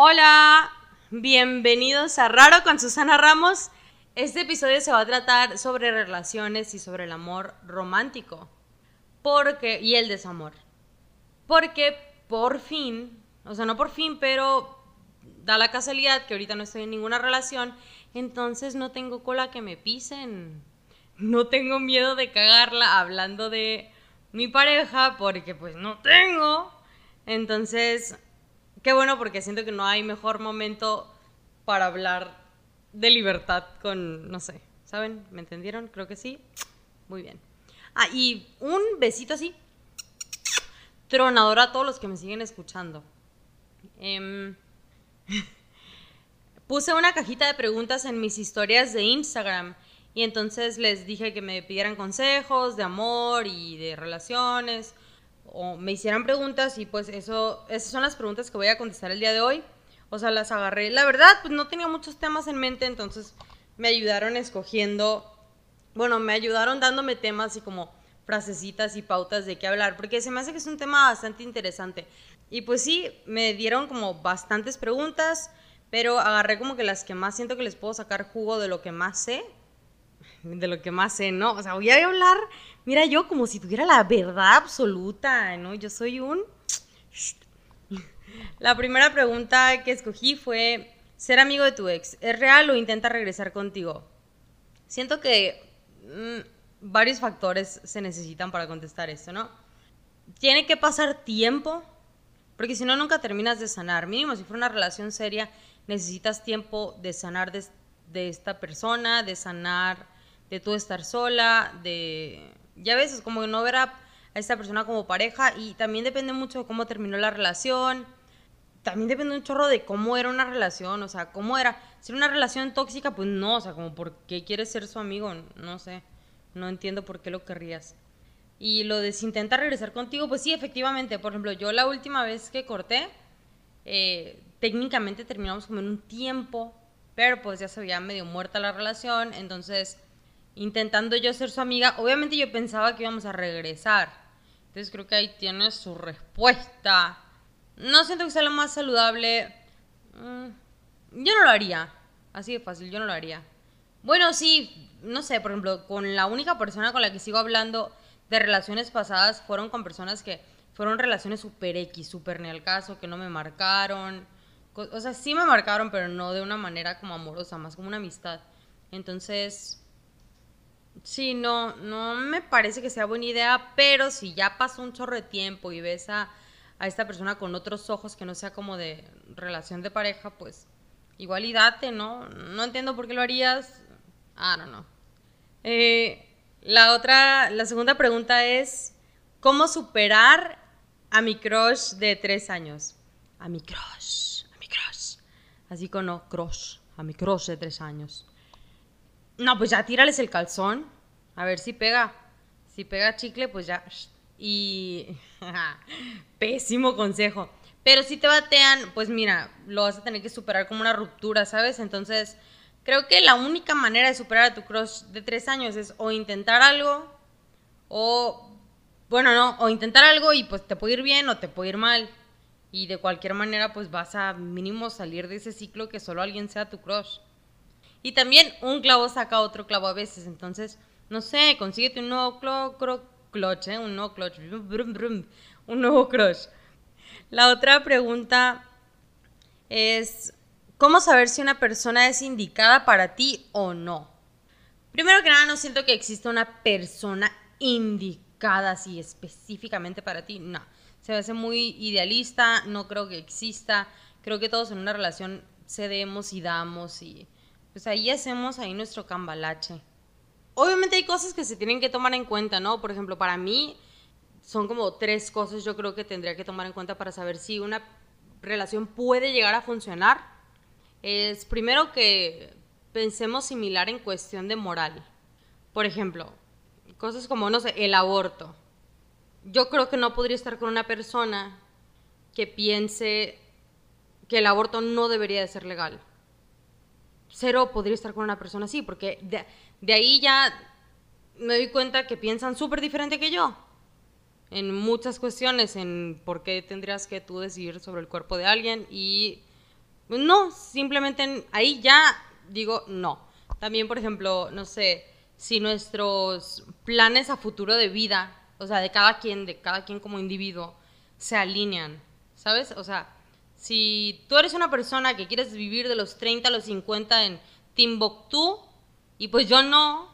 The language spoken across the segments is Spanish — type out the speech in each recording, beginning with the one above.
Hola, bienvenidos a Raro con Susana Ramos. Este episodio se va a tratar sobre relaciones y sobre el amor romántico. Porque y el desamor. Porque por fin, o sea, no por fin, pero da la casualidad que ahorita no estoy en ninguna relación, entonces no tengo cola que me pisen. No tengo miedo de cagarla hablando de mi pareja porque pues no tengo. Entonces, qué bueno porque siento que no hay mejor momento para hablar de libertad con, no sé, ¿saben? ¿Me entendieron? Creo que sí. Muy bien. Ah, y un besito así, tronador a todos los que me siguen escuchando. Em, puse una cajita de preguntas en mis historias de Instagram y entonces les dije que me pidieran consejos de amor y de relaciones o me hicieran preguntas y pues eso, esas son las preguntas que voy a contestar el día de hoy. O sea, las agarré. La verdad, pues no tenía muchos temas en mente, entonces me ayudaron escogiendo, bueno, me ayudaron dándome temas y como frasecitas y pautas de qué hablar, porque se me hace que es un tema bastante interesante. Y pues sí, me dieron como bastantes preguntas, pero agarré como que las que más siento que les puedo sacar jugo de lo que más sé, de lo que más sé, ¿no? O sea, voy a hablar, mira yo como si tuviera la verdad absoluta, ¿no? Yo soy un... La primera pregunta que escogí fue, ¿ser amigo de tu ex es real o intenta regresar contigo? Siento que mm, varios factores se necesitan para contestar esto, ¿no? Tiene que pasar tiempo, porque si no, nunca terminas de sanar. Mínimo, si fuera una relación seria, necesitas tiempo de sanar de, de esta persona, de sanar de tú estar sola, de... Ya ves, es como no ver a, a esta persona como pareja y también depende mucho de cómo terminó la relación también depende un chorro de cómo era una relación, o sea, cómo era. Si era una relación tóxica, pues no, o sea, como por qué quieres ser su amigo, no sé, no entiendo por qué lo querrías. Y lo de si intenta regresar contigo, pues sí, efectivamente, por ejemplo, yo la última vez que corté, eh, técnicamente terminamos como en un tiempo, pero pues ya se veía medio muerta la relación, entonces intentando yo ser su amiga, obviamente yo pensaba que íbamos a regresar. Entonces creo que ahí tiene su respuesta. No siento que sea lo más saludable. Mm, yo no lo haría. Así de fácil, yo no lo haría. Bueno, sí, no sé, por ejemplo, con la única persona con la que sigo hablando de relaciones pasadas fueron con personas que fueron relaciones super X, super ni al caso, que no me marcaron. O sea, sí me marcaron, pero no de una manera como amorosa, más como una amistad. Entonces, sí, no, no me parece que sea buena idea, pero si ya pasó un chorro de tiempo y ves a a esta persona con otros ojos que no sea como de relación de pareja, pues igual y ¿no? No entiendo por qué lo harías. Ah, no, no. la otra, la segunda pregunta es, ¿cómo superar a mi crush de tres años? A mi crush, a mi crush. Así como no, crush, a mi crush de tres años. No, pues ya tírales el calzón, a ver si pega. Si pega chicle, pues ya y pésimo consejo. Pero si te batean, pues mira, lo vas a tener que superar como una ruptura, ¿sabes? Entonces, creo que la única manera de superar a tu crush de tres años es o intentar algo, o, bueno, no, o intentar algo y pues te puede ir bien o te puede ir mal. Y de cualquier manera, pues vas a mínimo salir de ese ciclo que solo alguien sea tu crush. Y también un clavo saca otro clavo a veces, entonces, no sé, consíguete un nuevo clavo clutch, ¿eh? un nuevo clutch, un nuevo crush. La otra pregunta es, ¿cómo saber si una persona es indicada para ti o no? Primero que nada, no siento que exista una persona indicada así específicamente para ti, no. Se me hace muy idealista, no creo que exista. Creo que todos en una relación cedemos y damos y pues ahí hacemos ahí nuestro cambalache obviamente hay cosas que se tienen que tomar en cuenta, ¿no? Por ejemplo, para mí son como tres cosas yo creo que tendría que tomar en cuenta para saber si una relación puede llegar a funcionar. Es primero que pensemos similar en cuestión de moral. Por ejemplo, cosas como, no sé, el aborto. Yo creo que no podría estar con una persona que piense que el aborto no debería de ser legal. Cero podría estar con una persona así, porque de ahí ya me doy cuenta que piensan súper diferente que yo en muchas cuestiones, en por qué tendrías que tú decidir sobre el cuerpo de alguien y no, simplemente ahí ya digo no. También, por ejemplo, no sé, si nuestros planes a futuro de vida, o sea, de cada quien, de cada quien como individuo, se alinean, ¿sabes? O sea, si tú eres una persona que quieres vivir de los 30 a los 50 en Timbuktu y pues yo no,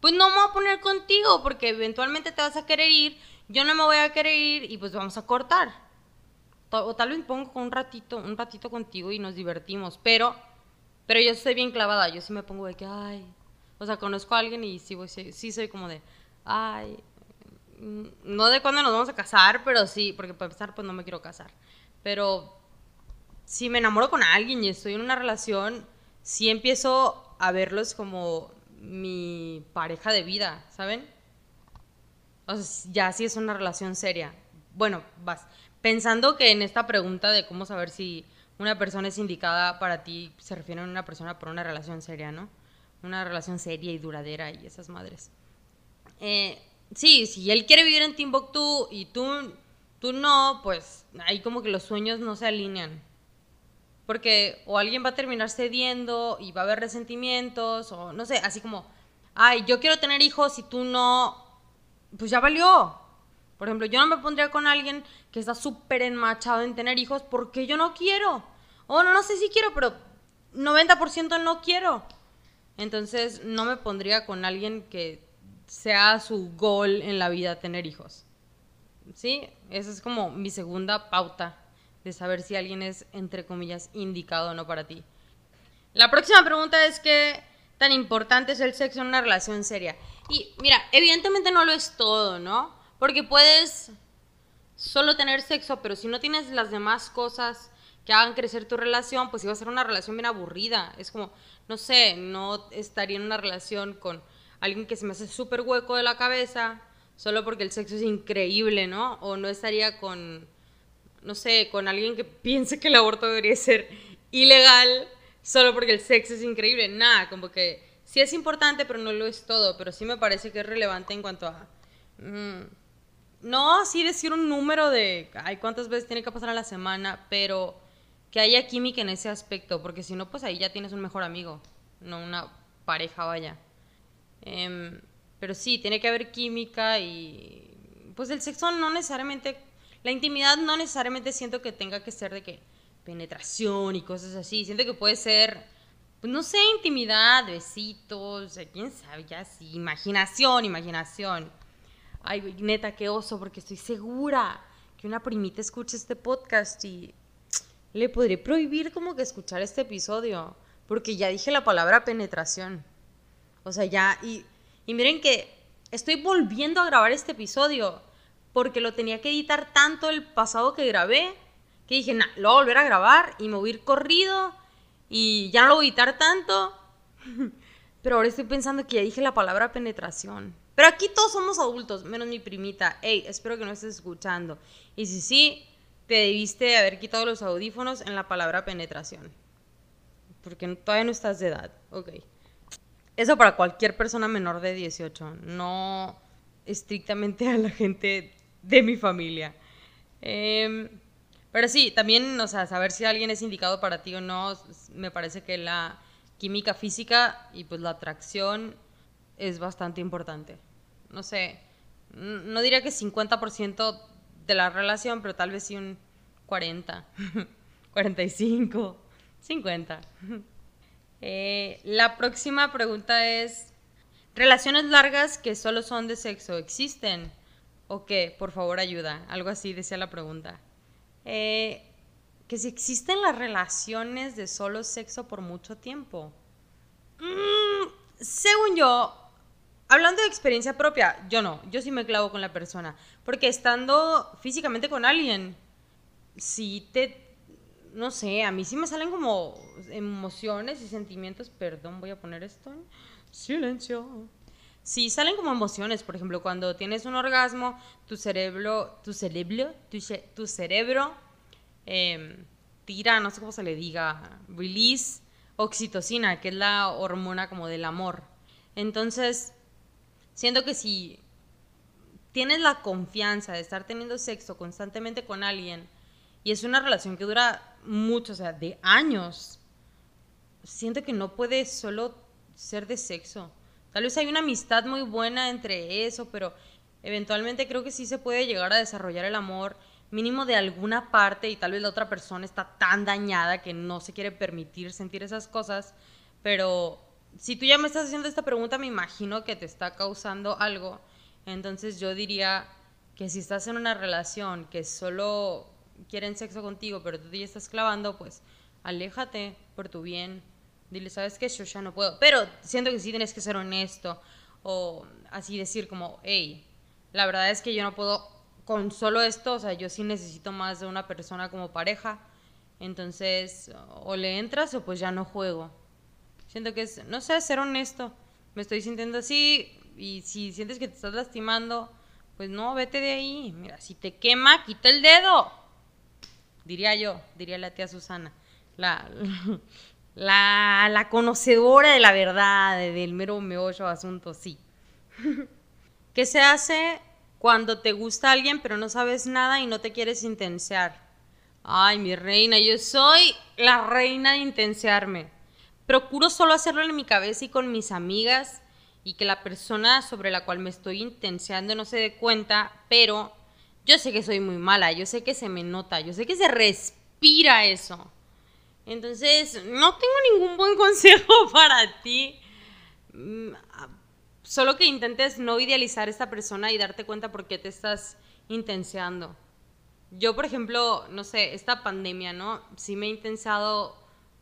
pues no me voy a poner contigo porque eventualmente te vas a querer ir, yo no me voy a querer ir y pues vamos a cortar. O tal vez pongo un ratito, un ratito contigo y nos divertimos, pero pero yo estoy bien clavada, yo sí me pongo de que ay, o sea, conozco a alguien y sí, sí soy como de ay, mm, no de cuándo nos vamos a casar, pero sí, porque para empezar pues no me quiero casar. Pero si me enamoro con alguien y estoy en una relación, sí empiezo a verlos como mi pareja de vida, ¿saben? O sea, ya sí es una relación seria. Bueno, vas. Pensando que en esta pregunta de cómo saber si una persona es indicada para ti, se refiere a una persona por una relación seria, ¿no? Una relación seria y duradera y esas madres. Eh, sí, si él quiere vivir en Timbuktu y tú, tú no, pues ahí como que los sueños no se alinean. Porque o alguien va a terminar cediendo y va a haber resentimientos, o no sé, así como, ay, yo quiero tener hijos y tú no, pues ya valió. Por ejemplo, yo no me pondría con alguien que está súper enmachado en tener hijos porque yo no quiero. O no, no sé si quiero, pero 90% no quiero. Entonces no me pondría con alguien que sea su gol en la vida tener hijos. ¿Sí? Esa es como mi segunda pauta de saber si alguien es, entre comillas, indicado o no para ti. La próxima pregunta es qué tan importante es el sexo en una relación seria. Y mira, evidentemente no lo es todo, ¿no? Porque puedes solo tener sexo, pero si no tienes las demás cosas que hagan crecer tu relación, pues iba a ser una relación bien aburrida. Es como, no sé, no estaría en una relación con alguien que se me hace súper hueco de la cabeza, solo porque el sexo es increíble, ¿no? O no estaría con no sé, con alguien que piense que el aborto debería ser ilegal solo porque el sexo es increíble. Nada, como que sí es importante, pero no lo es todo. Pero sí me parece que es relevante en cuanto a... Mm, no así decir un número de, ay, cuántas veces tiene que pasar a la semana, pero que haya química en ese aspecto, porque si no, pues ahí ya tienes un mejor amigo, no una pareja, vaya. Em, pero sí, tiene que haber química y... Pues el sexo no necesariamente la intimidad no necesariamente siento que tenga que ser de que penetración y cosas así. Siento que puede ser, pues no sé, intimidad, besitos, quién sabe, ya sí, imaginación, imaginación. Ay, neta, qué oso, porque estoy segura que una primita escuche este podcast y le podré prohibir como que escuchar este episodio, porque ya dije la palabra penetración. O sea, ya, y miren que estoy volviendo a grabar este episodio porque lo tenía que editar tanto el pasado que grabé, que dije, nah, lo voy a volver a grabar y me voy a ir corrido y ya no lo voy a editar tanto. Pero ahora estoy pensando que ya dije la palabra penetración. Pero aquí todos somos adultos, menos mi primita. Ey, espero que no estés escuchando. Y si sí, te debiste haber quitado los audífonos en la palabra penetración. Porque todavía no estás de edad. Ok. Eso para cualquier persona menor de 18. No estrictamente a la gente de mi familia. Em, pero sí, también, o sea, saber si alguien es indicado para ti o no, me parece que la química física y pues la atracción es bastante importante. No sé, no diría que 50% de la relación, pero tal vez sí un 40, 45, 50. la próxima pregunta es, ¿relaciones largas que solo son de sexo existen? ¿O qué? Por favor, ayuda. Algo así decía la pregunta. Eh, que si existen las relaciones de solo sexo por mucho tiempo. Mm, según yo, hablando de experiencia propia, yo no, yo sí me clavo con la persona. Porque estando físicamente con alguien, si te, no sé, a mí sí me salen como emociones y sentimientos. Perdón, voy a poner esto. Silencio sí salen como emociones, por ejemplo, cuando tienes un orgasmo, tu cerebro, tu cerebro, tu, cerebro em, tira, no sé cómo se le diga, release oxitocina, que es la hormona como del amor. Entonces, siento que si tienes la confianza de estar teniendo sexo constantemente con alguien y es una relación que dura mucho, o sea, de años, siento que no puede solo ser de sexo. Tal vez hay una amistad muy buena entre eso, pero eventualmente creo que sí se puede llegar a desarrollar el amor mínimo de alguna parte y tal vez la otra persona está tan dañada que no se quiere permitir sentir esas cosas, pero si tú ya me estás haciendo esta pregunta, me imagino que te está causando algo. Entonces yo diría que si estás en una relación que solo quieren sexo contigo, pero tú ya estás clavando, pues aléjate por tu bien. Dile, ¿sabes qué? Yo ya no puedo. Pero siento que sí tienes que ser honesto o así decir como, hey, la verdad es que yo no puedo con solo esto, o sea, yo sí necesito más de una persona como pareja. Entonces, o le entras o pues ya no juego. Siento que es, no sé, ser honesto. Me estoy sintiendo así y si sientes que te estás lastimando, pues no, vete de ahí. Mira, si te quema, quita el dedo. Diría yo, diría la tía Susana. La, la, la conocedora de la verdad, del mero meollo asunto, sí. ¿Qué se hace cuando te gusta alguien pero no sabes nada y no te quieres intensear. Ay, mi reina, yo soy la reina de intensearme. Procuro solo hacerlo en mi cabeza y con mis amigas y que la persona sobre la cual me estoy intenseando no se dé cuenta, pero yo sé que soy muy mala, yo sé que se me nota, yo sé que se respira eso. Entonces, no tengo ningún buen consejo para ti. Mm, Solo que intentes no idealizar a esta persona y darte cuenta por qué te estás intenseando. Yo, por ejemplo, no sé, esta pandemia, ¿no? Sí me he intensado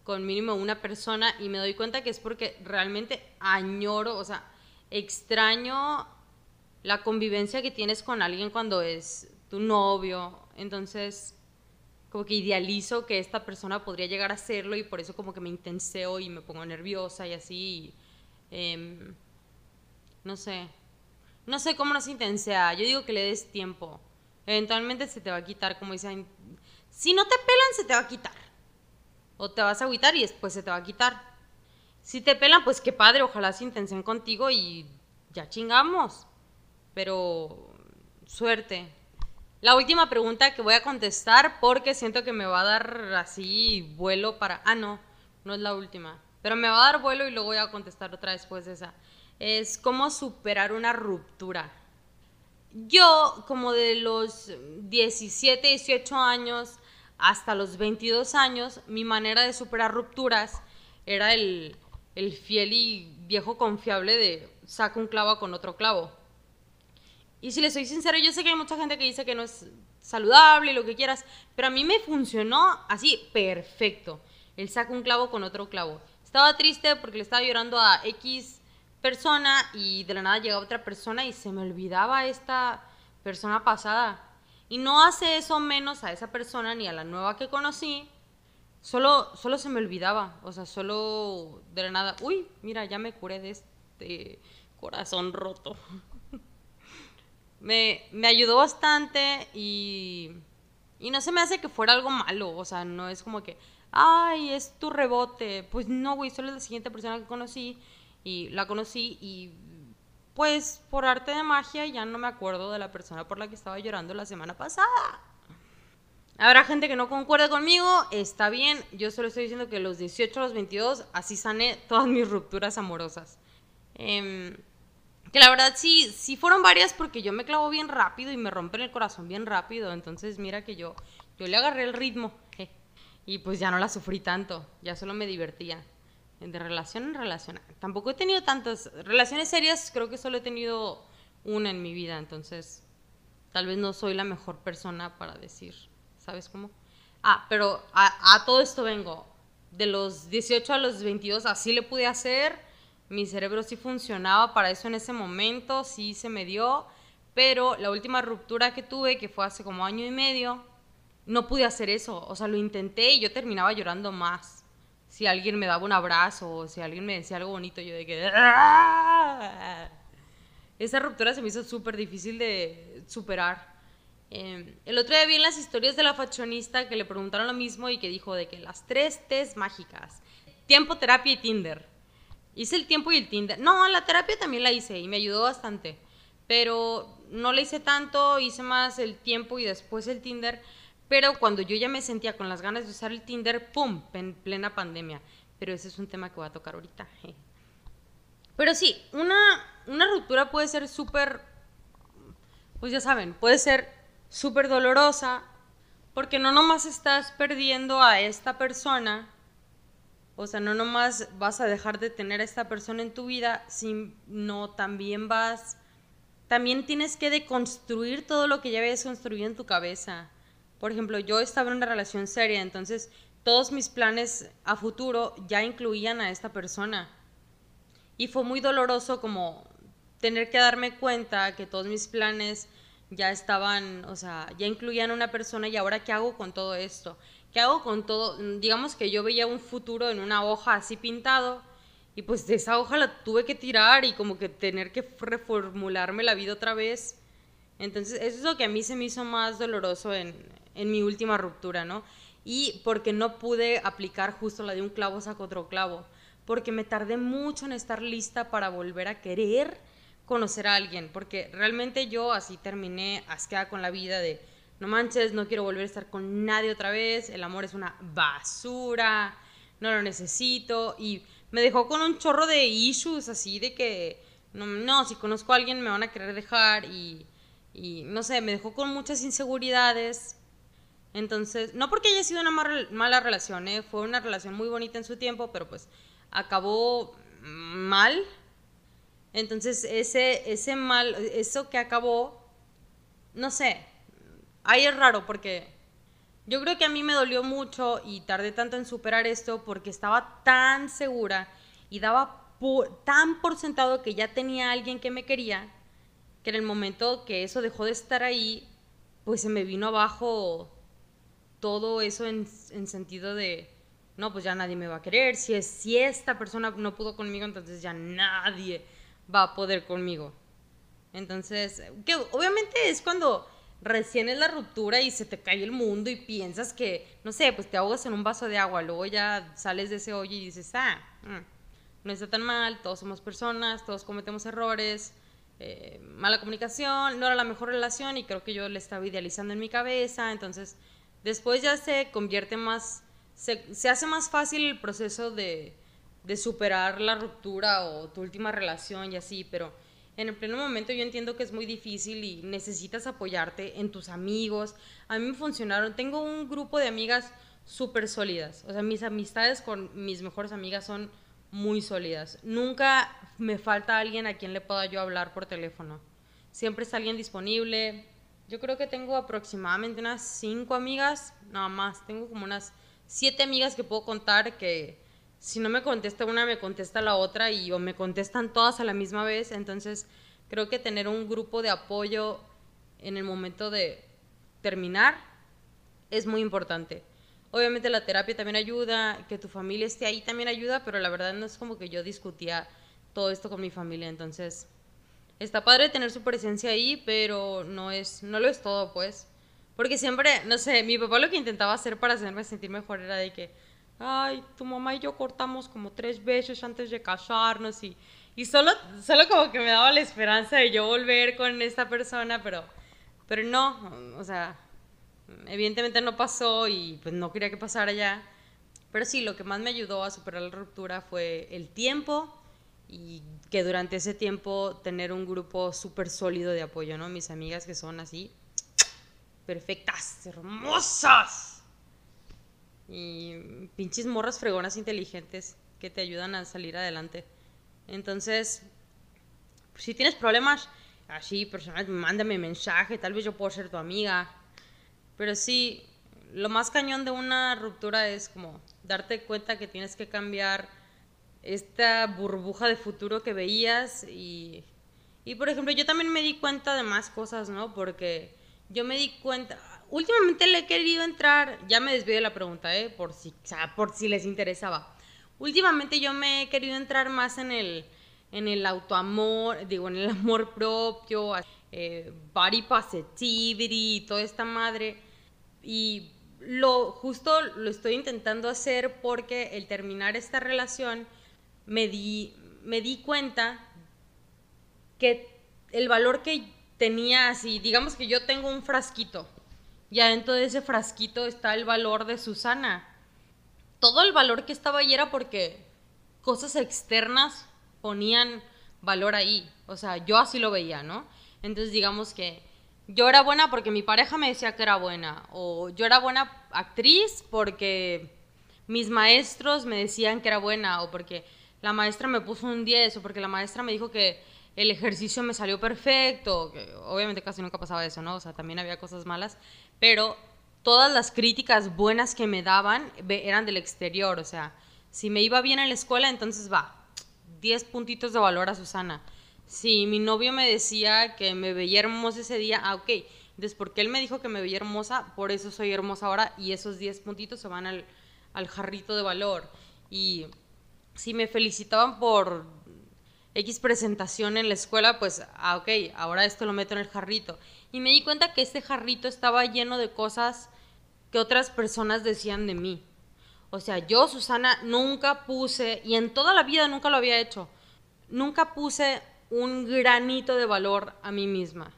con mínimo una persona y me doy cuenta que es porque realmente añoro, o sea, extraño la convivencia que tienes con alguien cuando es tu novio. Entonces, como que idealizo que esta persona podría llegar a hacerlo y por eso como que me intenseo y me pongo nerviosa y así. Em, no sé. No sé cómo nos intensea. Yo digo que le des tiempo. Eventualmente se te va a quitar, como dicen. Si no te pelan, se te va a quitar. O te vas a agüitar y después se te va a quitar. Si te pelan, pues qué padre, ojalá se intensen contigo y ya chingamos. Pero suerte. La última pregunta que voy a contestar porque siento que me va a dar así vuelo para... Ah, no, no es la última. Pero me va a dar vuelo y luego voy a contestar otra después de esa es cómo superar una ruptura. Yo, como de los 17, 18 años hasta los 22 años, mi manera de superar rupturas era el, el fiel y viejo confiable de saca un clavo con otro clavo. Y si le soy sincero, yo sé que hay mucha gente que dice que no es saludable y lo que quieras, pero a mí me funcionó así, perfecto. El saca un clavo con otro clavo. Estaba triste porque le estaba llorando a X persona y de la nada llega otra persona y se me olvidaba esta persona pasada. Y no hace eso menos a esa persona ni a la nueva que conocí. Solo, solo se me olvidaba. O sea, solo de la nada. Uy, mira, ya me curé de este corazón roto. Me, me ayudó bastante y, y no se me hace que fuera algo malo. O sea, no es como que, ay, es tu rebote. Pues no, güey, solo es la siguiente persona que conocí y la conocí y pues por arte de magia ya no me acuerdo de la persona por la que estaba llorando la semana pasada. Habrá gente que no concuerde conmigo, está bien, yo solo estoy diciendo que los 18 a los 22 así sané todas mis rupturas amorosas. Em, que la verdad sí, sí fueron varias porque yo me clavo bien rápido y me rompen el corazón bien rápido, entonces mira que yo, yo le agarré el ritmo y pues ya no la sufrí tanto, ya solo me divertía de relación en relación. Tampoco he tenido tantas relaciones serias, creo que solo he tenido una en mi vida, entonces tal vez no soy la mejor persona para decir, ¿sabes cómo? Ah, pero a, todo esto vengo. De los 18 a los 22 así le pude hacer, mi cerebro sí funcionaba para eso en ese momento, sí se me dio, pero la última ruptura que tuve, que fue hace como año y medio, no pude hacer eso, o sea, lo intenté y yo terminaba llorando más si alguien me daba un abrazo o si alguien me decía algo bonito, yo de que... ¡Ah! Esa ruptura se me hizo súper difícil de superar. Em, el otro día vi en las historias de la fashionista que le preguntaron lo mismo y que dijo de que las tres T's mágicas, tiempo, terapia y Tinder. Hice el tiempo y el Tinder. No, la terapia también la hice y me ayudó bastante, pero no la hice tanto, hice más el tiempo y después el Tinder Pero cuando yo ya me sentía con las ganas de usar el Tinder, ¡pum! En plena pandemia. Pero ese es un tema que voy a tocar ahorita. Pero sí, una, una ruptura puede ser súper, pues ya saben, puede ser súper dolorosa, porque no nomás estás perdiendo a esta persona, o sea, no nomás vas a dejar de tener a esta persona en tu vida, sino también vas, también tienes que deconstruir todo lo que ya habías construido en tu cabeza. Por ejemplo, yo estaba en una relación seria, entonces todos mis planes a futuro ya incluían a esta persona. Y fue muy doloroso como tener que darme cuenta que todos mis planes ya estaban, o sea, ya incluían a una persona y ahora qué hago con todo esto? ¿Qué hago con todo? Digamos que yo veía un futuro en una hoja así pintado y pues de esa hoja la tuve que tirar y como que tener que reformularme la vida otra vez. Entonces, eso es lo que a mí se me hizo más doloroso en, en mi última ruptura, ¿no? Y porque no pude aplicar justo la de un clavo saco otro clavo, porque me tardé mucho en estar lista para volver a querer conocer a alguien, porque realmente yo así terminé asqueada con la vida de, no manches, no quiero volver a estar con nadie otra vez, el amor es una basura, no lo necesito, y me dejó con un chorro de issues así de que, no, si conozco a alguien me van a querer dejar, y, y no sé, me dejó con muchas inseguridades. Entonces, no porque haya sido una mala relación, ¿eh? fue una relación muy bonita en su tiempo, pero pues acabó mal entonces, ese, ese mal, eso que acabó, no sé, ahí es raro porque yo creo que a mí me dolió mucho y tardé tanto en superar esto porque estaba tan segura y daba tan por sentado que ya tenía alguien que me quería, que en el momento que eso dejó de estar ahí, pues se me vino abajo todo eso en, en sentido de, no, pues ya nadie me va a querer, si, si esta persona no pudo conmigo, entonces ya nadie va a poder conmigo. Entonces, que obviamente es cuando recién es la ruptura y se te cae el mundo y piensas que, no sé, pues te ahogas en un vaso de agua, luego ya sales de ese hoyo y dices, ah, mm, no está tan mal, todos somos personas, todos cometemos errores, eh, mala comunicación, no era la mejor relación y creo que yo le estaba idealizando en mi cabeza, entonces después ya se convierte más, se, se hace más fácil el proceso de, de superar la ruptura o tu última relación y así, pero en el pleno momento yo entiendo que es muy difícil y necesitas apoyarte en tus amigos. A mí me funcionaron, tengo un grupo de amigas súper sólidas, o sea, mis amistades con mis mejores amigas son muy sólidas. Nunca me falta alguien a quien le pueda yo hablar por teléfono. Siempre está alguien disponible. Yo creo que tengo aproximadamente unas cinco amigas, nada más. Tengo como unas siete amigas que puedo contar que si no me contesta una, me contesta la otra y o me contestan todas a la misma vez. Entonces, creo que tener un grupo de apoyo en el momento de terminar es muy importante. Obviamente la terapia también ayuda, que tu familia esté ahí también ayuda, pero la verdad no es como que yo discutía todo esto con mi familia, entonces está padre tener su presencia ahí, pero no es no lo es todo, pues. Porque siempre, no sé, mi papá lo que intentaba hacer para hacerme sentir mejor era de que ay, tu mamá y yo cortamos como tres veces antes de casarnos y, y solo, solo como que me daba la esperanza de yo volver con esta persona, pero, pero no, o sea, evidentemente no pasó y pues no quería que pasara ya. Pero sí, lo que más me ayudó a superar la ruptura fue el tiempo y que durante ese tiempo tener un grupo súper sólido de apoyo, ¿no? Mis amigas que son así, perfectas, hermosas y pinches morras fregonas inteligentes que te ayudan a salir adelante. Entonces, pues, si tienes problemas así personal, mándame mensaje, tal vez yo puedo ser tu amiga. Pero sí, lo más cañón de una ruptura es como darte cuenta que tienes que cambiar esta burbuja de futuro que veías y, y por ejemplo, yo también me di cuenta de más cosas, ¿no? Porque yo me di cuenta, últimamente le he querido entrar, ya me desvío de la pregunta, ¿eh? por, si, por si les interesaba. Últimamente yo me he querido entrar más en el, en el autoamor, digo, en el amor propio, eh, body positivity, toda esta madre. Y lo justo lo estoy intentando hacer porque el terminar esta relación me di, me di cuenta que el valor que tenía así, digamos que yo tengo un frasquito y adentro de ese frasquito está el valor de Susana. Todo el valor que estaba ahí era porque cosas externas ponían valor ahí. O sea, yo así lo veía, ¿no? Entonces digamos que yo era buena porque mi pareja me decía que era buena. O yo era buena actriz porque mis maestros me decían que era buena. O porque la maestra me puso un 10. O porque la maestra me dijo que el ejercicio me salió perfecto. Obviamente casi nunca pasaba eso, ¿no? O sea, también había cosas malas. Pero todas las críticas buenas que me daban eran del exterior. O sea, si me iba bien en la escuela, entonces va, 10 puntitos de valor a Susana. Si mi novio me decía que me veía hermosa ese día, ah, ok. Entonces, porque él me dijo que me veía hermosa, por eso soy hermosa ahora y esos 10 puntitos se van al, al jarrito de valor. Y si me felicitaban por X presentación en la escuela, pues, ah, ok, ahora esto lo meto en el jarrito. Y me di cuenta que este jarrito estaba lleno de cosas que otras personas decían de mí. O sea, yo, Susana, nunca puse, y en toda la vida nunca lo había hecho, nunca puse un granito de valor a mí misma.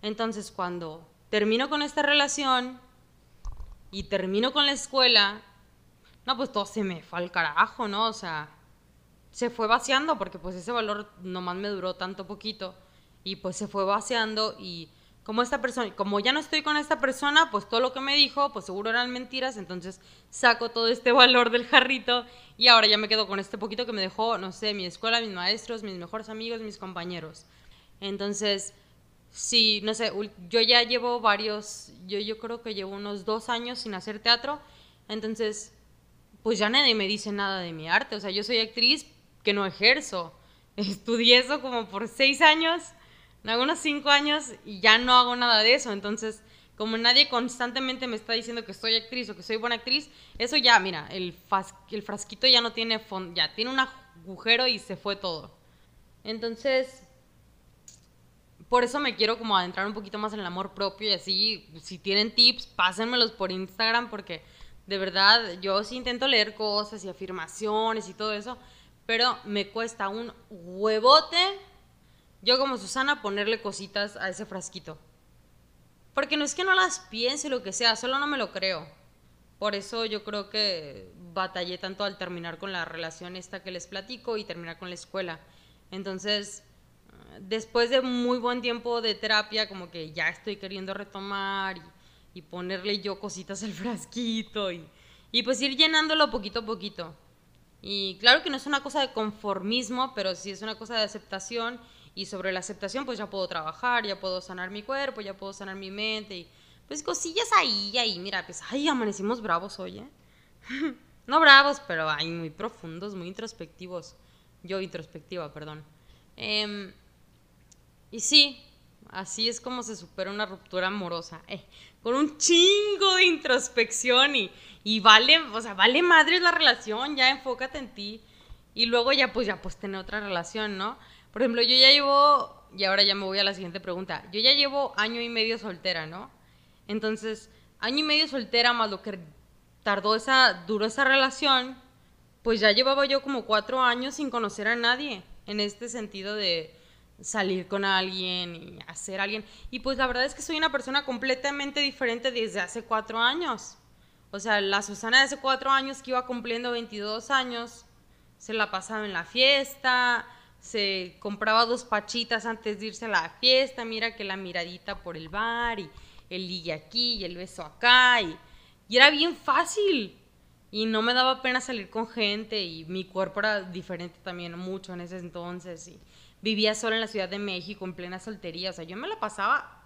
Entonces, cuando termino con esta relación y termino con la escuela, no, pues todo se me fue al carajo, ¿no? O sea, se fue vaciando porque pues ese valor nomás me duró tanto poquito y pues se fue vaciando y como esta persona, como ya no estoy con esta persona, pues todo lo que me dijo, pues seguro eran mentiras, entonces saco todo este valor del jarrito y ahora ya me quedo con este poquito que me dejó, no sé, mi escuela, mis maestros, mis mejores amigos, mis compañeros. Entonces, sí, no sé, yo ya llevo varios, yo, yo creo que llevo unos dos años sin hacer teatro, entonces, pues ya nadie me dice nada de mi arte, o sea, yo soy actriz que no ejerzo, estudié eso como por seis años hago unos cinco años y ya no hago nada de eso. Entonces, como nadie constantemente me está diciendo que soy actriz o que soy buena actriz, eso ya, mira, el, el frasquito ya no tiene fondo, ya tiene un agujero y se fue todo. Entonces, por eso me quiero como adentrar un poquito más en el amor propio y así, si tienen tips, pásenmelos por Instagram porque de verdad yo sí intento leer cosas y afirmaciones y todo eso, pero me cuesta un huevote yo como Susana ponerle cositas a ese frasquito. Porque no es que no las piense lo que sea, solo no me lo creo. Por eso yo creo que batallé tanto al terminar con la relación esta que les platico y terminar con la escuela. Entonces, después de muy buen tiempo de terapia, como que ya estoy queriendo retomar y, ponerle yo cositas al frasquito y, y pues ir llenándolo poquito a poquito. Y claro que no es una cosa de conformismo, pero sí es una cosa de aceptación y sobre la aceptación, pues ya puedo trabajar, ya puedo sanar mi cuerpo, ya puedo sanar mi mente. Y pues cosillas ahí, ahí. Mira, pues, ay, amanecimos bravos hoy, ¿eh? no bravos, pero ay, muy profundos, muy introspectivos. Yo introspectiva, perdón. Em, y sí, así es como se supera una ruptura amorosa. Eh, con un chingo de introspección y, y vale, o sea, vale madre la relación, ya enfócate en ti. Y luego ya, pues, ya, pues, tener otra relación, ¿no? Por ejemplo, yo ya llevo, y ahora ya me voy a la siguiente pregunta, yo ya llevo año y medio soltera, ¿no? Entonces, año y medio soltera más lo que tardó esa, duró esa relación, pues ya llevaba yo como cuatro años sin conocer a nadie, en este sentido de salir con alguien y hacer alguien. Y pues la verdad es que soy una persona completamente diferente desde hace cuatro años. O sea, la Susana de hace cuatro años que iba cumpliendo 22 años, se la pasaba en la fiesta, se compraba dos pachitas antes de irse a la fiesta, mira que la miradita por el bar y el ligue aquí y el beso acá y, era bien fácil y no me daba pena salir con gente y mi cuerpo era diferente también mucho en ese entonces y vivía sola en la Ciudad de México en plena soltería, o sea, yo me la pasaba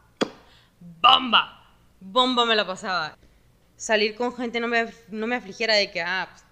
bomba, bomba me la pasaba. Salir con gente no me, no me afligiera de que, ah, pues,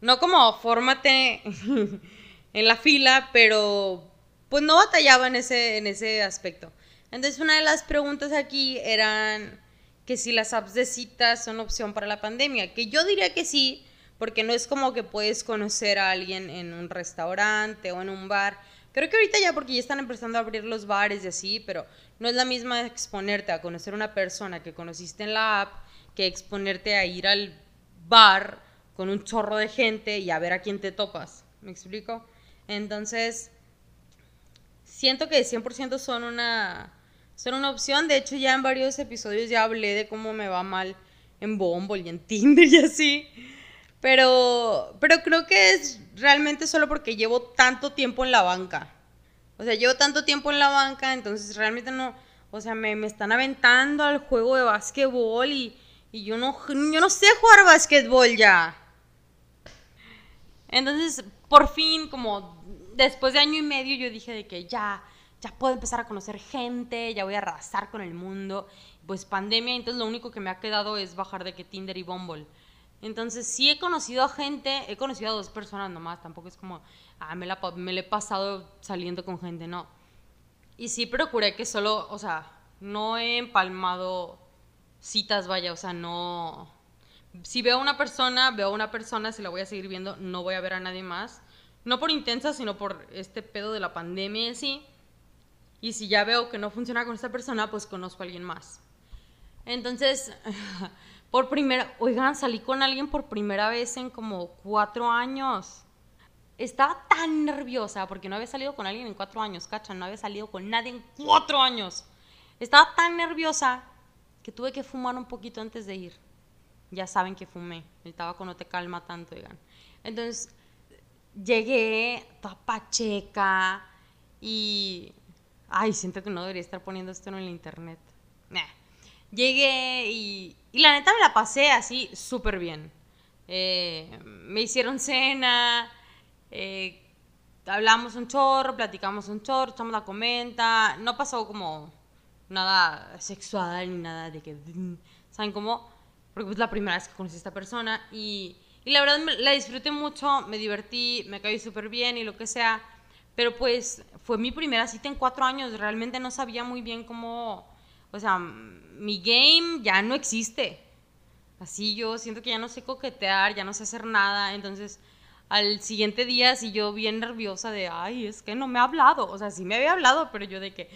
no como fórmate en la fila, pero pues no batallaba en ese, en ese aspecto. Entonces una de las preguntas aquí eran que si las apps de citas son opción para la pandemia, que yo diría que sí, porque no es como que puedes conocer a alguien en un restaurante o en un bar. Creo que ahorita ya porque ya están empezando a abrir los bares y así, pero no es la misma exponerte a conocer una persona que conociste en la app que exponerte a ir al bar con un chorro de gente y a ver a quién te topas. ¿Me explico? Entonces, siento que 100% son una, ser una opción. De hecho, ya en varios episodios ya hablé de cómo me va mal en Bumble y en Tinder y así. Pero, pero creo que es realmente solo porque llevo tanto tiempo en la banca. O sea, llevo tanto tiempo en la banca, entonces realmente no, o sea, me, me están aventando al juego de básquetbol y, y yo, no, yo no sé jugar básquetbol ya. Entonces, por fin, como después de año y medio, yo dije de que ya, ya puedo empezar a conocer gente, ya voy a arrasar con el mundo. Pues pandemia, entonces lo único que me ha quedado es bajar de que Tinder y Bumble. Entonces sí he conocido a gente, he conocido a dos personas nomás, tampoco es como, ah, me la, me he pasado saliendo con gente, no. Y sí procuré que solo, o sea, no he empalmado citas, vaya, o sea, no... Si veo a una persona, veo a una persona, si la voy a seguir viendo, no voy a ver a nadie más. No por intensa, sino por este pedo de la pandemia en sí. Y si ya veo que no funciona con esta persona, pues conozco a alguien más. Entonces, por primera, oigan, salí con alguien por primera vez en como cuatro años. Estaba tan nerviosa porque no había salido con alguien en cuatro años, cachan, no había salido con nadie en cuatro años. Estaba tan nerviosa que tuve que fumar un poquito antes de ir. Ya saben que fumé, el tabaco no te calma tanto, oigan. Entonces, llegué toda pacheca y... Ay, siento que no debería estar poniendo esto en el internet. Llegué y, y, la neta me la pasé así súper bien. Eh, me hicieron cena, eh, hablamos un chorro, platicamos un chorro, echamos la comenta. No pasó como nada sexual ni nada de que... ¿Saben cómo? Porque es la primera vez que conocí a esta persona y, y la verdad la disfruté mucho, me divertí, me caí súper bien y lo que sea. Pero pues fue mi primera cita en cuatro años, realmente no sabía muy bien cómo o sea, mi game ya no existe. Así yo siento que ya no sé coquetear, ya no sé hacer nada. Entonces, al siguiente día, sí yo bien nerviosa de, ay, es que no me ha hablado. O sea, sí me había hablado, pero yo de que,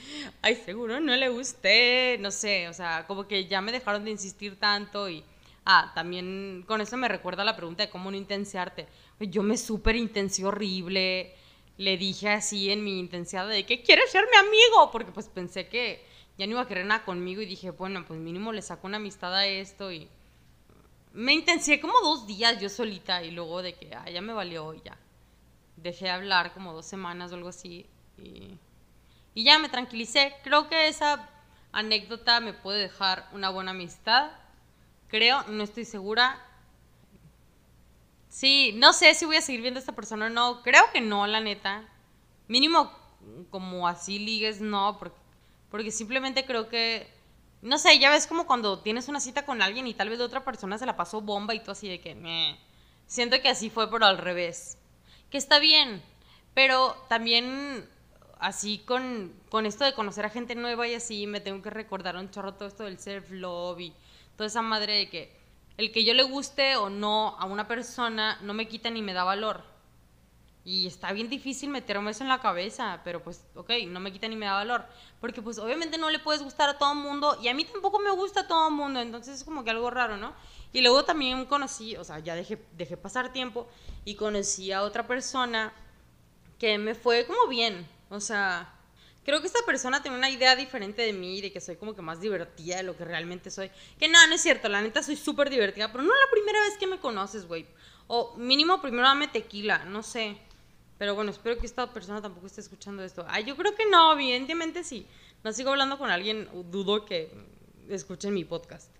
ay, seguro no le gusté. No sé, o sea, como que ya me dejaron de insistir tanto y... Ah, también con eso me recuerda la pregunta de cómo no intensiarte. Yo me súper intensé horrible. Le dije así en mi intensidad de que quieres ser mi amigo, porque pues pensé que ya no iba a querer nada conmigo y dije, bueno, pues mínimo le saco una amistad a esto y me intensié como dos días yo solita y luego de que, ah, ya me valió ya. Dejé de hablar como dos semanas o algo así y, y ya me tranquilicé. Creo que esa anécdota me puede dejar una buena amistad. Creo, no estoy segura. Sí, no sé si voy a seguir viendo a esta persona o no. Creo que no, la neta. Mínimo como así ligues, no, porque porque simplemente creo que, no sé, ya ves como cuando tienes una cita con alguien y tal vez de otra persona se la pasó bomba y tú así de que, me siento que así fue, pero al revés. Que está bien, pero también así con, con esto de conocer a gente nueva y así, me tengo que recordar un chorro todo esto del self-love y toda esa madre de que el que yo le guste o no a una persona no me quita ni me da valor. Y está bien difícil meterme eso en la cabeza, pero pues, ok, no me quita ni me da valor. Porque pues obviamente no le puedes gustar a todo el mundo y a mí tampoco me gusta a todo el mundo, entonces es como que algo raro, ¿no? Y luego también conocí, o sea, ya dejé, dejé pasar tiempo y conocí a otra persona que me fue como bien, o sea, creo que esta persona tiene una idea diferente de mí, de que soy como que más divertida de lo que realmente soy. Que no, no es cierto, la neta soy súper divertida, pero no la primera vez que me conoces, güey. O mínimo primero dame tequila, no sé. Pero bueno, espero que esta persona tampoco esté escuchando esto. Ah, yo creo que no, evidentemente sí. No sigo hablando con alguien, dudo que escuchen mi podcast.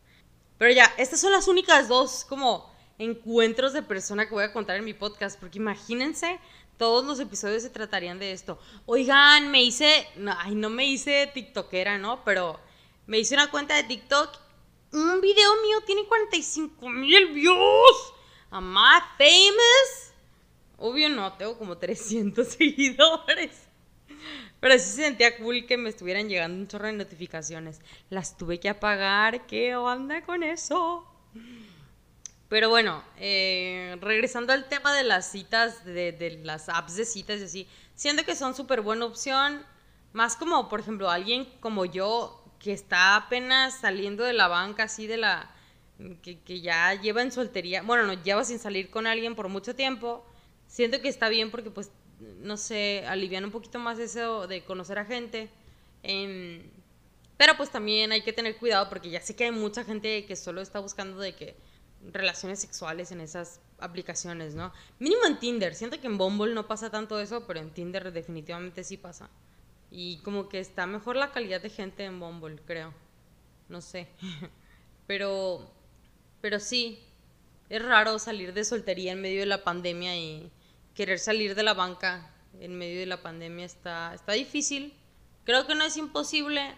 Pero ya, estas son las únicas dos como encuentros de persona que voy a contar en mi podcast, porque imagínense, todos los episodios se tratarían de esto. Oigan, me hice, no, ay, no me hice tiktokera, ¿no? Pero me hice una cuenta de TikTok. Un video mío tiene 45 mil views. Am I famous? Obvio no, tengo como 300 seguidores. Pero sí se sentía cool que me estuvieran llegando un chorro de notificaciones. Las tuve que apagar. ¿Qué onda con eso? Pero bueno, eh, regresando al tema de las citas, de, de, las apps de citas y así, siento que son súper buena opción. Más como, por ejemplo, alguien como yo que está apenas saliendo de la banca, así de la. que, que ya lleva en soltería. Bueno, no, lleva sin salir con alguien por mucho tiempo siento que está bien porque pues, no sé, alivian un poquito más eso de conocer a gente. Em, Pero pues también hay que tener cuidado porque ya sé que hay mucha gente que solo está buscando de que relaciones sexuales en esas aplicaciones, ¿no? Mínimo en Tinder. Siento que en Bumble no pasa tanto eso, pero en Tinder definitivamente sí pasa. Y como que está mejor la calidad de gente en Bumble, creo. No sé. pero, pero sí, es raro salir de soltería en medio de la pandemia y querer salir de la banca en medio de la pandemia está, está difícil. Creo que no es imposible,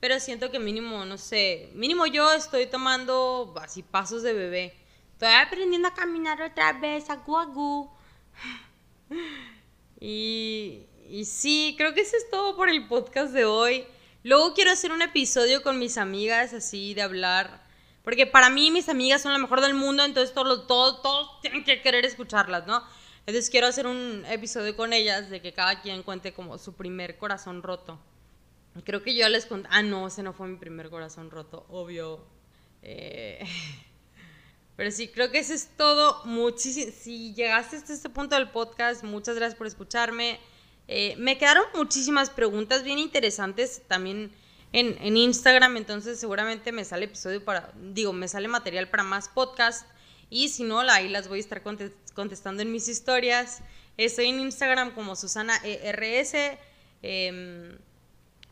pero siento que mínimo, no sé, mínimo yo estoy tomando así pasos de bebé. Estoy aprendiendo a caminar otra vez, a guagu. Y, y sí, creo que eso es todo por el podcast de hoy. Luego quiero hacer un episodio con mis amigas, así de hablar. Porque para mí mis amigas son lo mejor del mundo, entonces todos, todos, todos tienen que querer escucharlas, ¿no? Entonces quiero hacer un episodio con ellas de que cada quien cuente como su primer corazón roto. Creo que yo les conté. Ah, no, ese no fue mi primer corazón roto, obvio. Eh, pero sí, creo que eso es todo. Muchísimo. Si llegaste hasta este punto del podcast, muchas gracias por escucharme. Eh, me quedaron muchísimas preguntas bien interesantes también en, en, Instagram, entonces seguramente me sale episodio para, digo, me sale material para más podcast. Y si no, ahí las voy a estar contestando en mis historias. Estoy en Instagram como Susana ERS. Eh,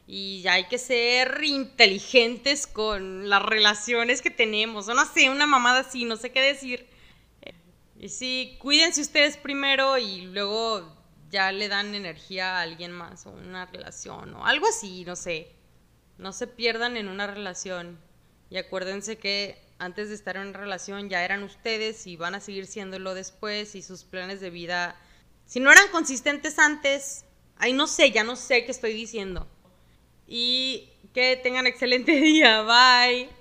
y hay que ser inteligentes con las relaciones que tenemos. No sé, una mamada así, no sé qué decir. Y sí, cuídense ustedes primero y luego ya le dan energía a alguien más o una relación o algo así, no sé. No se pierdan en una relación. Y acuérdense que antes de estar en relación ya eran ustedes y van a seguir siéndolo después y sus planes de vida. Si no eran consistentes antes, ay, no sé, ya no sé qué estoy diciendo y que tengan excelente día. Bye.